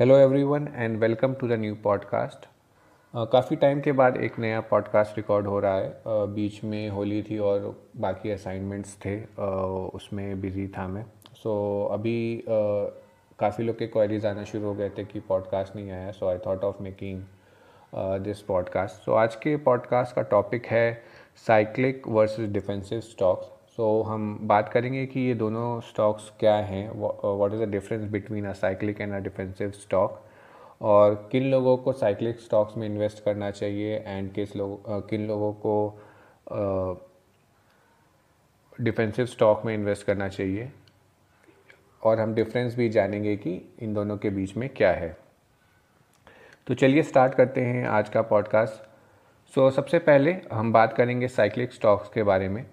Hello everyone and welcome to the new podcast काफ़ी time के बाद एक नया पॉडकास्ट रिकॉर्ड हो रहा है। Uh, बीच में होली थी और बाकी असाइनमेंट्स थे। Uh, उसमें बिज़ी था मैं। सो so, अभी uh, काफ़ी लोग के क्वेरीज आना शुरू हो गए थे कि पॉडकास्ट नहीं आया। So I thought of making this podcast so आज के पॉडकास्ट का टॉपिक है cyclic versus defensive stocks so so, हम बात करेंगे कि ये दोनों स्टॉक्स क्या हैं what is the difference between a cyclic and a defensive stock और किन लोगों को साइक्लिक स्टॉक्स में इन्वेस्ट करना चाहिए एंड किस लोग किन लोगों को डिफेंसिव स्टॉक में इन्वेस्ट करना चाहिए? और हम डिफरेंस भी जानेंगे कि इन दोनों के बीच में क्या है। तो चलिए स्टार्ट करते हैं आज का पॉडकास्ट सो so, सबसे पहले हम बात करेंगे साइक्लिक स्टॉक्स के बारे में।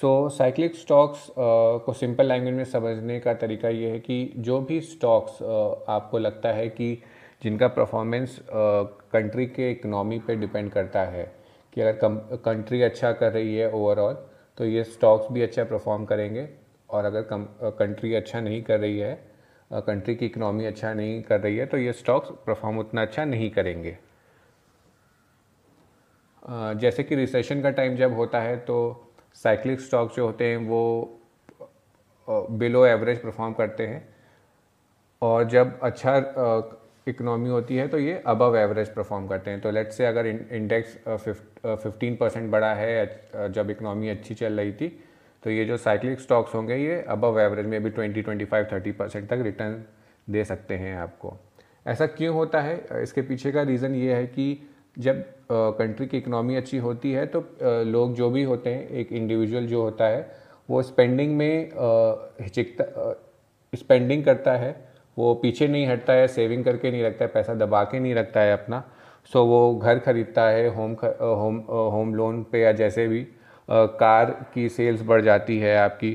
सो साइक्लिक स्टॉक्स को सिंपल लैंग्वेज में समझने का तरीका ये है कि जो भी स्टॉक्स uh, आपको लगता है कि जिनका परफॉर्मेंस कंट्री uh, के इकनॉमी पे डिपेंड करता है कि अगर कंट्री अच्छा कर रही है ओवरऑल तो ये स्टॉक्स भी अच्छा परफॉर्म करेंगे। और अगर कंट्री uh, अच्छा नहीं कर रही है कंट्री की इकनॉमी अच्छा नहीं कर रही है तो ये स्टॉक्स परफॉर्म उतना अच्छा नहीं करेंगे। जैसे कि रिसेशन का टाइम जब होता है तो साइक्लिक स्टॉक जो होते हैं, वो बिलो एवरेज परफॉर्म करते हैं। और जब अच्छा इकनॉमी होती है तो ये अबव एवरेज परफॉर्म करते हैं। तो लेट से अगर इंडेक्स फिफ्टीन परसेंट बढ़ा है जब इकनॉमी अच्छी चल रही थी तो ये जो साइक्लिक स्टॉक्स होंगे, ये अबव एवरेज में भी twenty twenty five thirty percent तक रिटर्न दे सकते हैं आपको। ऐसा क्यों होता है? इसके पीछे का रीज़न ये है कि जब कंट्री की इकनॉमी अच्छी होती है तो लोग जो भी होते हैं, एक इंडिविजुअल जो होता है, वो स्पेंडिंग में हिचकता स्पेंडिंग करता है, वो पीछे नहीं हटता है सेविंग करके नहीं रखता है, पैसा दबा के नहीं रखता है अपना सो वो घर खरीदता है होम होम होम लोन पे या जैसे भी कार की सेल्स बढ़ जाती है आपकी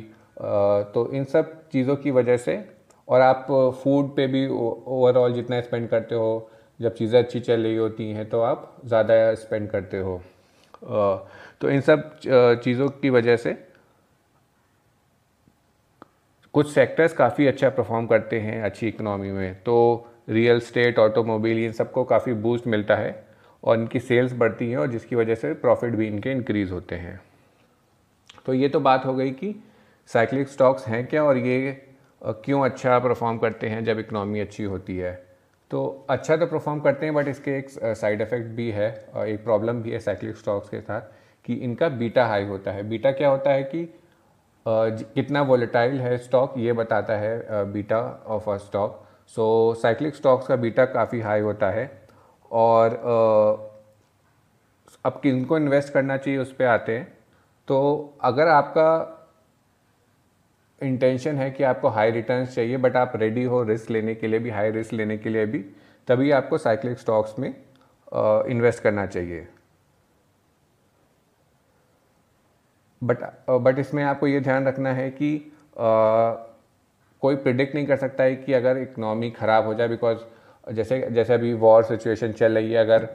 तो इन सब चीज़ों की वजह से, और आप फ़ूड पे भी ओवरऑल जितना स्पेंड करते हो जब चीज़ें अच्छी चल रही होती हैं तो आप ज़्यादा स्पेंड करते हो। तो इन सब चीज़ों की वजह से कुछ सेक्टर्स काफ़ी अच्छा परफॉर्म करते हैं अच्छी इकनॉमी में। तो रियल स्टेट ऑटोमोबाइल इन सबको काफ़ी बूस्ट मिलता है और इनकी सेल्स बढ़ती हैं और जिसकी वजह से प्रॉफिट भी इनके इंक्रीज़ होते हैं। तो ये तो बात हो गई कि साइक्लिक स्टॉक्स हैं क्या और ये क्यों अच्छा परफॉर्म करते हैं जब इकनॉमी अच्छी होती है। तो अच्छा तो परफॉर्म करते हैं बट इसके एक साइड इफ़ेक्ट भी है, और एक प्रॉब्लम भी है साइक्लिक स्टॉक्स के साथ, कि इनका बीटा हाई होता है। बीटा क्या होता है कि कितना वोलेटाइल है स्टॉक ये बताता है beta of a stock so cyclic stocks का बीटा काफ़ी हाई होता है, और अब किनको इन्वेस्ट करना चाहिए उस पर आते हैं। तो अगर आपका इंटेंशन है कि आपको हाई रिटर्न चाहिए बट आप रेडी हो रिस्क लेने के लिए भी हाई रिस्क लेने के लिए भी तभी आपको साइक्लिक स्टॉक्स में इन्वेस्ट करना चाहिए। बट बट इसमें आपको ये ध्यान रखना है कि आ, कोई प्रिडिक्ट नहीं कर सकता है कि अगर इकनॉमी ख़राब हो जाए बिकॉज़ जैसे जैसे अभी वॉर सिचुएशन चल रही है अगर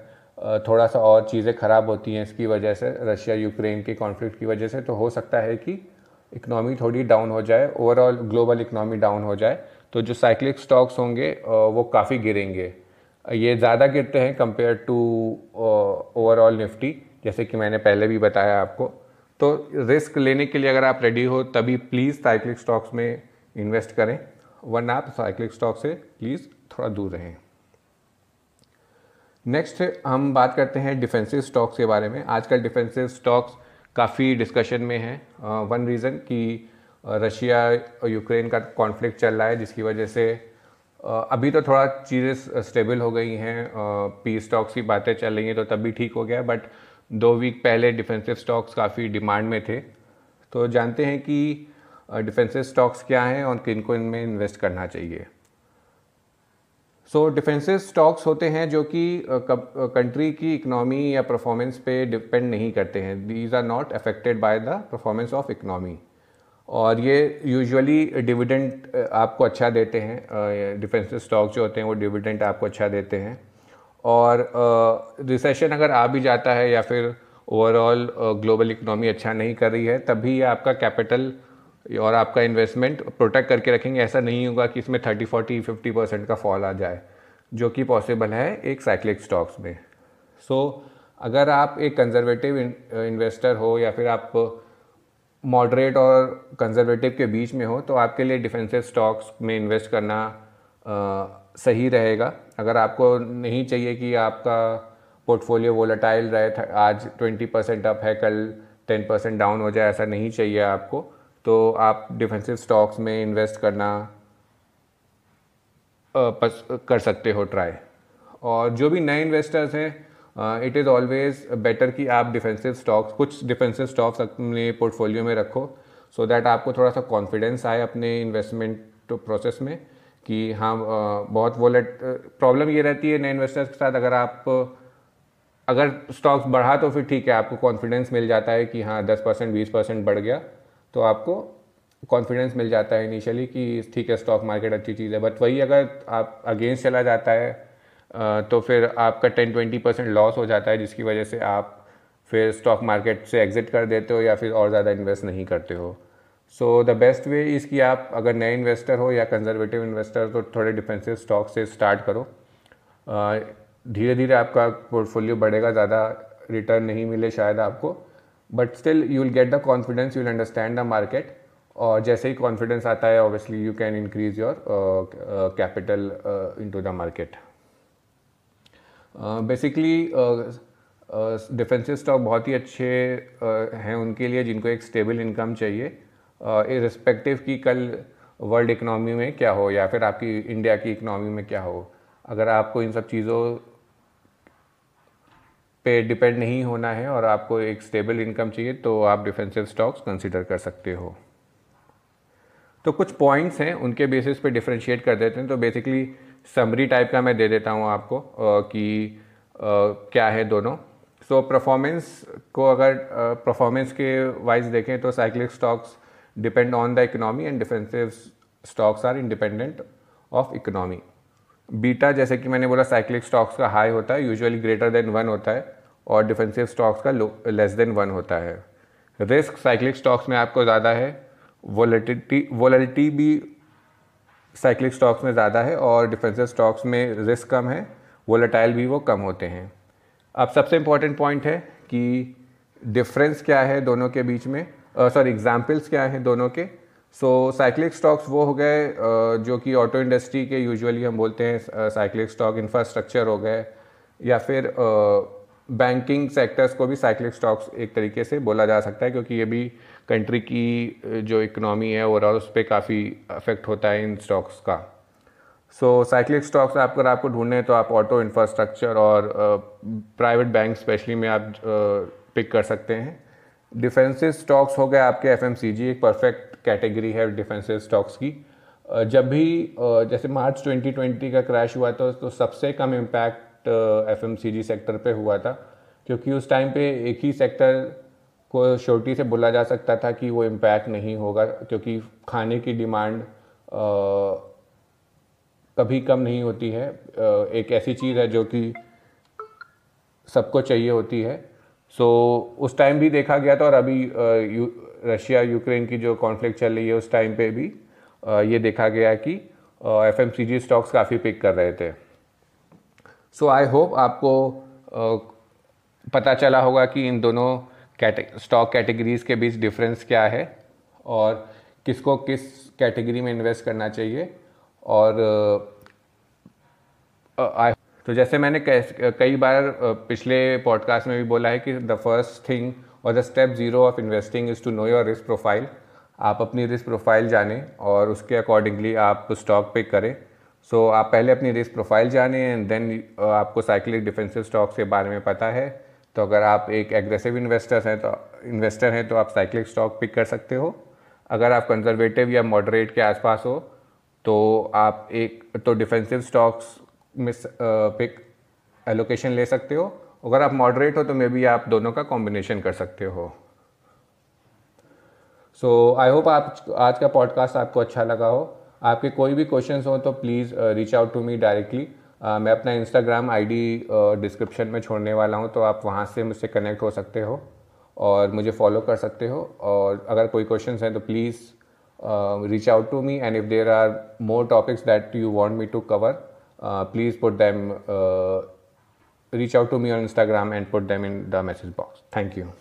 थोड़ा सा और चीज़ें ख़राब होती हैं इसकी वजह से रशिया यूक्रेन के कॉन्फ्लिक्ट की वजह से तो हो सकता है कि इकनॉमी थोड़ी डाउन हो जाए ओवरऑल ग्लोबल इकनॉमी डाउन हो जाए तो जो साइक्लिक स्टॉक्स होंगे वो काफ़ी गिरेंगे। ये ज़्यादा गिरते हैं कंपेयर टू ओवरऑल निफ्टी जैसे कि मैंने पहले भी बताया आपको। तो रिस्क लेने के लिए अगर आप रेडी हो, तभी प्लीज़ साइक्लिक स्टॉक्स में इन्वेस्ट करें, वरना आप साइक्लिक स्टॉक से प्लीज़ थोड़ा दूर रहें। नेक्स्ट हम बात करते हैं डिफेंसिव स्टॉक्स के बारे में। आजकल डिफेंसिव स्टॉक्स काफ़ी डिस्कशन में है। वन रीज़न कि रशिया और यूक्रेन का कॉन्फ्लिक्ट चल रहा है, जिसकी वजह से अभी तो थोड़ा चीज़ें स्टेबल हो गई हैं। पी स्टॉक्स की बातें चल रही हैं तो तब भी ठीक हो गया बट दो वीक पहले डिफेंसिव स्टॉक्स काफ़ी डिमांड में थे। तो जानते हैं कि डिफेंसिव स्टॉक्स क्या हैं और किन को इनमें इन्वेस्ट करना चाहिए। सो डिफेंसिव स्टॉक्स होते हैं जो कि कंट्री की इकनॉमी या परफॉर्मेंस पे डिपेंड नहीं करते हैं। These are not affected by the performance of economy और ये यूजुअली डिविडेंट आपको अच्छा देते हैं। डिफेंसिव स्टॉक जो होते हैं, वो डिविडेंट आपको अच्छा देते हैं। और रिसेशन अगर आ भी जाता है या फिर ओवरऑल ग्लोबल इकनॉमी अच्छा नहीं कर रही है, तभी आपका कैपिटल और आपका इन्वेस्टमेंट प्रोटेक्ट करके रखेंगे ऐसा नहीं होगा कि इसमें थर्टी फोर्टी फिफ्टी परसेंट का फॉल आ जाए जो कि पॉसिबल है एक साइक्लिक स्टॉक्स में। सो so, अगर आप एक कंजर्वेटिव इन्वेस्टर हो या फिर आप मॉडरेट और कंजर्वेटिव के बीच में हो तो आपके लिए डिफेंसिव स्टॉक्स में इन्वेस्ट करना आ, सही रहेगा। अगर आपको नहीं चाहिए कि आपका पोर्टफोलियो वोलेटाइल रहे आज 20 परसेंट अप है कल 10 परसेंट डाउन हो जाए ऐसा नहीं चाहिए आपको। तो आप डिफेंसिव स्टॉक्स में इन्वेस्ट करना कर सकते हो ट्राई और जो भी नए इन्वेस्टर्स हैं इट इज़ ऑलवेज बेटर कि आप डिफेंसिव स्टॉक्स कुछ डिफेंसिव स्टॉक्स अपने पोर्टफोलियो में रखो सो so दैट आपको थोड़ा सा कॉन्फिडेंस आए अपने इन्वेस्टमेंट प्रोसेस में कि हाँ बहुत वॉलेट प्रॉब्लम ये रहती है नए इन्वेस्टर्स के साथ, अगर आप, अगर स्टॉक्स बढ़ा तो फिर ठीक है, आपको कॉन्फिडेंस मिल जाता है कि हाँ दस परसेंट, बीस परसेंट बढ़ गया तो आपको कॉन्फिडेंस मिल जाता है इनिशियली कि ठीक है स्टॉक मार्केट अच्छी चीज़ है। बट वही अगर आप अगेंस्ट चला जाता है तो फिर आपका टेन ट्वेंटी परसेंट लॉस हो जाता है, जिसकी वजह से आप फिर स्टॉक मार्केट से एग्जिट कर देते हो या फिर और ज़्यादा इन्वेस्ट नहीं करते हो। So the best way is कि आप अगर नए इन्वेस्टर हो या कंजर्वेटिव इन्वेस्टर तो थोड़े डिफेंसिव स्टॉक से स्टार्ट करो। धीरे धीरे आपका पोर्टफोलियो बढ़ेगा, ज़्यादा रिटर्न नहीं मिले शायद आपको। But still you will get the confidence you will understand the market और जैसे ही कॉन्फिडेंस आता है obviously you can increase your capital into the market basically defensive stock बहुत ही अच्छे uh, हैं उनके लिए जिनको एक स्टेबल इनकम चाहिए। इरिस्पेक्टिव uh, की कल वर्ल्ड इकनॉमी में क्या हो या फिर आपकी इंडिया की इकनॉमी में क्या हो। अगर आपको इन सब चीज़ों पे डिपेंड नहीं होना है और आपको एक स्टेबल इनकम चाहिए तो आप डिफेंसिव स्टॉक्स कंसिडर कर सकते हो। तो कुछ पॉइंट्स हैं उनके बेसिस पे डिफ्रेंशिएट कर देते हैं। तो बेसिकली समरी टाइप का मैं दे देता हूँ आपको कि क्या है दोनों। सो so, परफॉर्मेंस को अगर परफॉर्मेंस के वाइज देखें तो cyclic stocks depend on the economy and defensive stocks are independent of economy. Beta जैसे कि मैंने बोला साइक्लिक स्टॉक्स का हाई होता है यूजुअली ग्रेटर देन वन होता है। और डिफेंसिव स्टॉक्स का लेस देन वन होता है। रिस्क साइक्लिक स्टॉक्स में आपको ज़्यादा है वोलेटिटी वोलेटिटी भी साइक्लिक स्टॉक्स में ज़्यादा है और डिफेंसिव स्टॉक्स में रिस्क कम है वोलेटाइल भी वो कम होते हैं। अब सबसे इंपॉर्टेंट पॉइंट है कि डिफरेंस क्या है दोनों के बीच में सॉरी uh, एग्जाम्पल्स क्या हैं दोनों के। सो साइक्लिक स्टॉक्स वो हो गए uh, जो कि ऑटो इंडस्ट्री के यूजुअली हम बोलते हैं साइक्लिक स्टॉक इंफ्रास्ट्रक्चर हो गए या फिर बैंकिंग सेक्टर्स को भी साइक्लिक स्टॉक्स एक तरीके से बोला जा सकता है, क्योंकि ये भी कंट्री की जो इकनॉमी है ओवरऑल उस पर काफ़ी अफेक्ट होता है इन स्टॉक्स का। सो साइक्लिक स्टॉक्स आप, अगर आपको ढूँढने हैं तो आप ऑटो इंफ्रास्ट्रक्चर और प्राइवेट बैंक स्पेशली में आप पिक कर सकते हैं। डिफेंसिव स्टॉक्स हो गए आपके एफएमसीजी एक परफेक्ट कैटेगरी है डिफेंसिव स्टॉक्स की। जब भी जैसे मार्च 2020 का क्रैश हुआ था तो सबसे कम इम्पैक्ट एफएमसीजी सेक्टर पे हुआ था क्योंकि उस टाइम पे एक ही सेक्टर को श्योरिटी से बोला जा सकता था कि वो इम्पैक्ट नहीं होगा क्योंकि खाने की डिमांड कभी कम नहीं होती है। एक ऐसी चीज़ है जो कि सबको चाहिए होती है। सो so, उस टाइम भी देखा गया था और अभी यू, रशिया यूक्रेन की जो कॉन्फ्लिक्ट चल रही है उस टाइम पे भी ये देखा गया कि एफ़ एम स्टॉक्स काफ़ी पिक कर रहे थे। सो आई होप आपको पता चला होगा कि इन दोनों स्टॉक कैटेगरीज के बीच डिफरेंस क्या है और किसको किस कैटेगरी में इन्वेस्ट करना चाहिए और आ, तो जैसे मैंने कई बार पिछले पॉडकास्ट में भी बोला है कि द फ़र्स्ट थिंग और the step zero of investing is to know your risk profile आप अपनी रिस्क प्रोफ़ाइल जानें और उसके अकॉर्डिंगली आप स्टॉक पिक करें। सो so, आप पहले अपनी रिस्क प्रोफ़ाइल जाने एंड देन आपको साइक्लिक डिफेंसिव स्टॉक्स के बारे में पता है। तो अगर आप एक एग्रेसिव इन्वेस्टर हैं तो इन्वेस्टर हैं तो आप साइक्लिक स्टॉक पिक कर सकते हो। अगर आप कंजर्वेटिव या मॉडरेट के आसपास हो तो आप एक तो डिफेंसिव स्टॉक्स में पिक एलोकेशन ले सकते हो। अगर आप मॉडरेट हो तो मे बी आप दोनों का कॉम्बिनेशन कर सकते हो। सो आई होप आप आज का पॉडकास्ट आपको अच्छा लगा हो। आपके कोई भी क्वेश्चन हो तो please reach out to me directly मैं अपना इंस्टाग्राम आईडी डिस्क्रिप्शन में छोड़ने वाला हूँ तो आप वहाँ से मुझसे कनेक्ट हो सकते हो और मुझे फॉलो कर सकते हो और अगर कोई क्वेश्चन हैं तो please reach out to me and if there are more topics that you want me to cover please put them reach out to me on instagram and put them in the message box. Thank you.